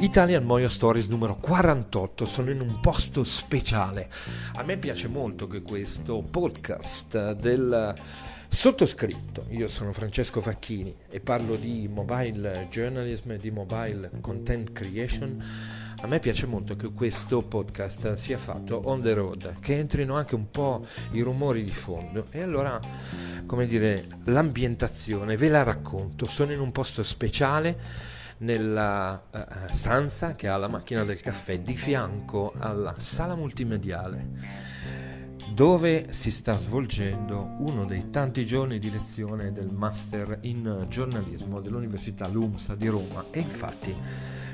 Italian Moyo Stories numero 48, sono in un posto speciale. A me piace molto che questo podcast del sottoscritto, io sono Francesco Facchini e parlo di mobile journalism e di mobile content creation. A me piace molto che questo podcast sia fatto on the road, che entrino anche un po' i rumori di fondo e allora, come dire, l'ambientazione ve la racconto. Sono in un posto speciale nella uh, stanza che ha la macchina del caffè di fianco alla sala multimediale dove si sta svolgendo uno dei tanti giorni di lezione del Master in giornalismo dell'Università LUMSA di Roma. E infatti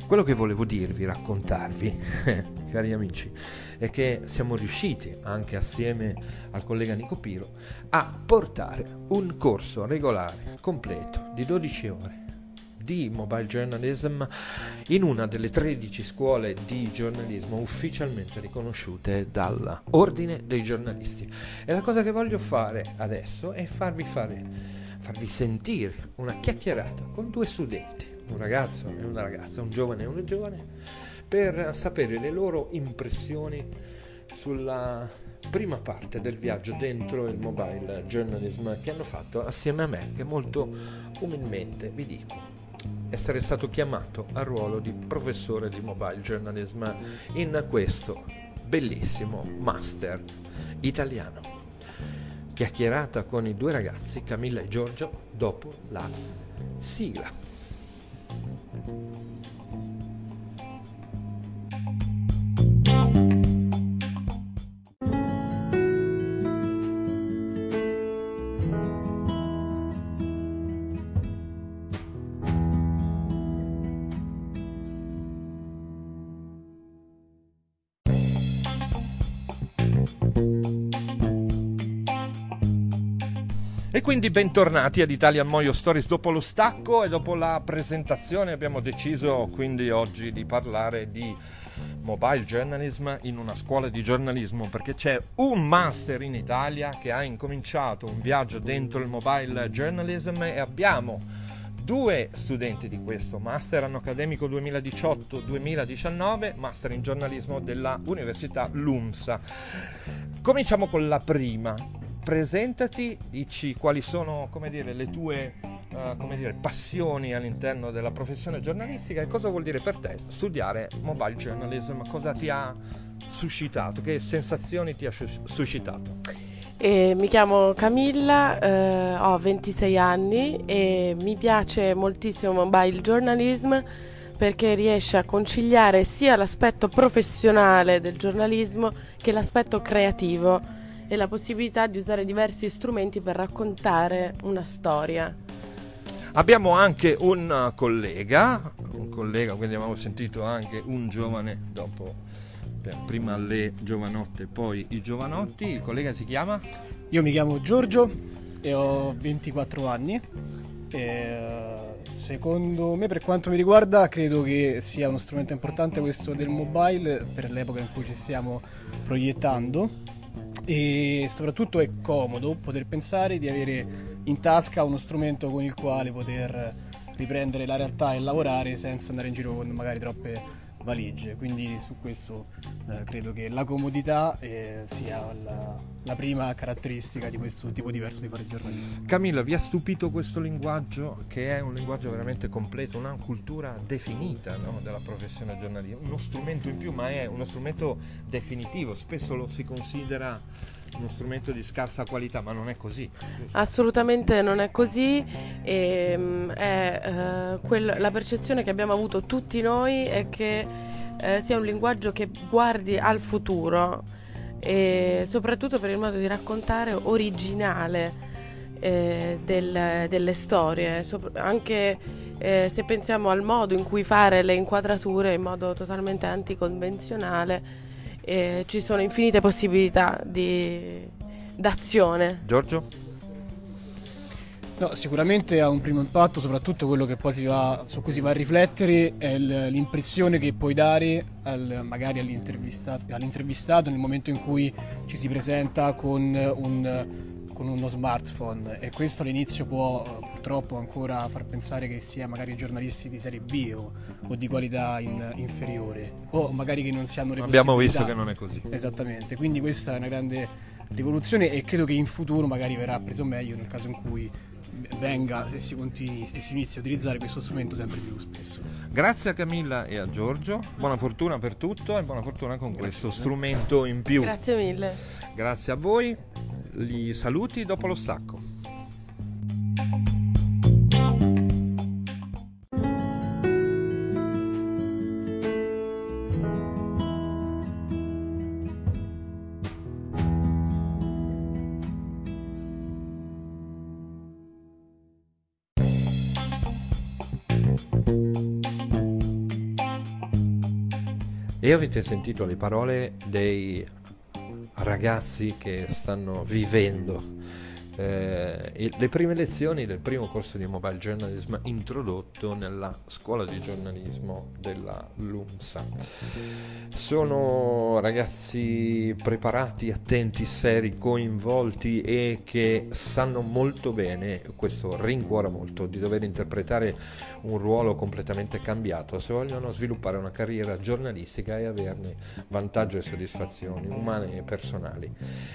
quello che volevo dirvi, raccontarvi, cari amici, è che siamo riusciti, anche assieme al collega Nico Piro, a portare un corso regolare, completo, di 12 ore di mobile journalism in una delle 13 scuole di giornalismo ufficialmente riconosciute dall'Ordine dei giornalisti. E la cosa che voglio fare adesso è farvi fare, farvi sentire una chiacchierata con due studenti, un ragazzo e una ragazza, un giovane e una giovane, per sapere le loro impressioni sulla prima parte del viaggio dentro il mobile journalism che hanno fatto assieme a me, che molto umilmente vi dico essere stato chiamato al ruolo di professore di mobile journalism in questo bellissimo master italiano. Chiacchierata con i due ragazzi, Camilla e Giorgio, dopo la sigla. E quindi bentornati ad Italian Moyo Stories dopo lo stacco e dopo la presentazione abbiamo deciso quindi oggi di parlare di mobile journalism in una scuola di giornalismo perché c'è un master in Italia che ha incominciato un viaggio dentro il mobile journalism e abbiamo due studenti di questo master, anno accademico 2018-2019, master in giornalismo della Università LUMSA. Cominciamo con la prima presentati, dici quali sono dire, le tue uh, dire, passioni all'interno della professione giornalistica e cosa vuol dire per te studiare mobile journalism, cosa ti ha suscitato, che sensazioni ti ha suscitato. Eh, mi chiamo Camilla, eh, ho 26 anni e mi piace moltissimo mobile journalism perché riesce a conciliare sia l'aspetto professionale del giornalismo che l'aspetto creativo e la possibilità di usare diversi strumenti per raccontare una storia. Abbiamo anche un collega, un collega, quindi abbiamo sentito anche un giovane dopo prima le giovanotte, poi i giovanotti. Il collega si chiama? Io mi chiamo Giorgio e ho 24 anni. E, secondo me, per quanto mi riguarda, credo che sia uno strumento importante questo del mobile per l'epoca in cui ci stiamo proiettando e soprattutto è comodo poter pensare di avere in tasca uno strumento con il quale poter riprendere la realtà e lavorare senza andare in giro con magari troppe valigie, quindi su questo eh, credo che la comodità eh, sia la, la, prima caratteristica di questo tipo diverso di fare giornalismo. Camilla, vi ha stupito questo linguaggio che è un linguaggio veramente completo, una cultura definita no, della professione giornalistica, uno strumento in più ma è uno strumento definitivo, spesso lo si considera uno strumento di scarsa qualità, ma non è così. Assolutamente non è così. E, ehm, è, uh, quel, la percezione che abbiamo avuto tutti noi è che uh, sia un linguaggio che guardi al futuro e soprattutto per il modo di raccontare originale eh, del, delle storie, so, anche eh, se pensiamo al modo in cui fare le inquadrature in modo totalmente anticonvenzionale eh, ci sono infinite possibilità di, d'azione. Giorgio? No, sicuramente ha un primo impatto, soprattutto quello che poi si va, su cui si va a riflettere è l'impressione che puoi dare al, magari all'intervistato, all'intervistato, nel momento in cui ci si presenta con, un, con uno smartphone e questo all'inizio può purtroppo ancora far pensare che sia magari giornalisti di serie B o, o di qualità in, inferiore o magari che non si hanno le Abbiamo visto che non è così. Esattamente, quindi questa è una grande rivoluzione e credo che in futuro magari verrà preso meglio nel caso in cui venga e si, continui, e si inizi a utilizzare questo strumento sempre più spesso. Grazie a Camilla e a Giorgio, buona fortuna per tutto e buona fortuna con questo strumento in più. Grazie mille. Grazie a voi, li saluti dopo lo stacco. E avete sentito le parole dei ragazzi che stanno vivendo eh, le prime lezioni del primo corso di mobile journalism introdotto nella scuola di giornalismo della LUMSA. Sono ragazzi preparati, attenti, seri, coinvolti e che sanno molto bene, questo rincuora molto, di dover interpretare un ruolo completamente cambiato se vogliono sviluppare una carriera giornalistica e averne vantaggio e soddisfazioni umane e personali.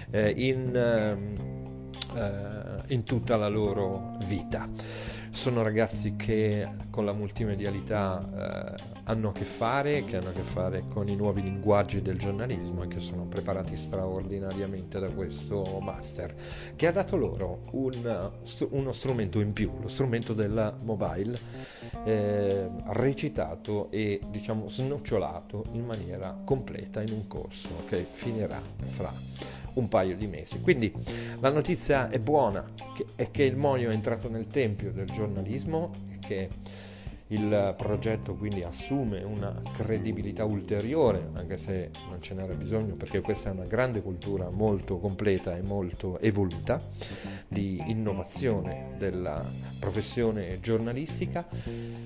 Eh, in, ehm, eh, in tutta la loro vita. Sono ragazzi che con la multimedialità eh, hanno a che fare, che hanno a che fare con i nuovi linguaggi del giornalismo e che sono preparati straordinariamente da questo master, che ha dato loro un, uno strumento in più, lo strumento del mobile, eh, recitato e diciamo snocciolato in maniera completa in un corso che finirà fra un paio di mesi. Quindi la notizia è buona, che, è che il Monio è entrato nel tempio del giornalismo e che il progetto quindi assume una credibilità ulteriore, anche se non ce n'era bisogno perché questa è una grande cultura molto completa e molto evoluta di innovazione della professione giornalistica,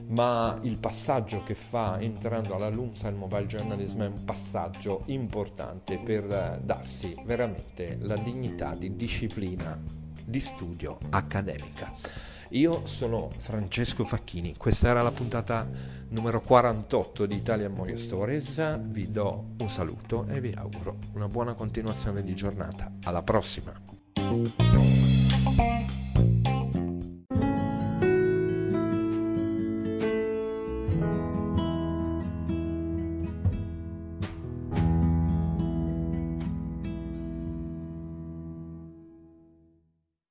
ma il passaggio che fa entrando alla LUMSA il mobile journalism è un passaggio importante per darsi veramente la dignità di disciplina di studio accademica. Io sono Francesco Facchini, questa era la puntata numero 48 di Italia Moyo Stories, vi do un saluto e vi auguro una buona continuazione di giornata. Alla prossima!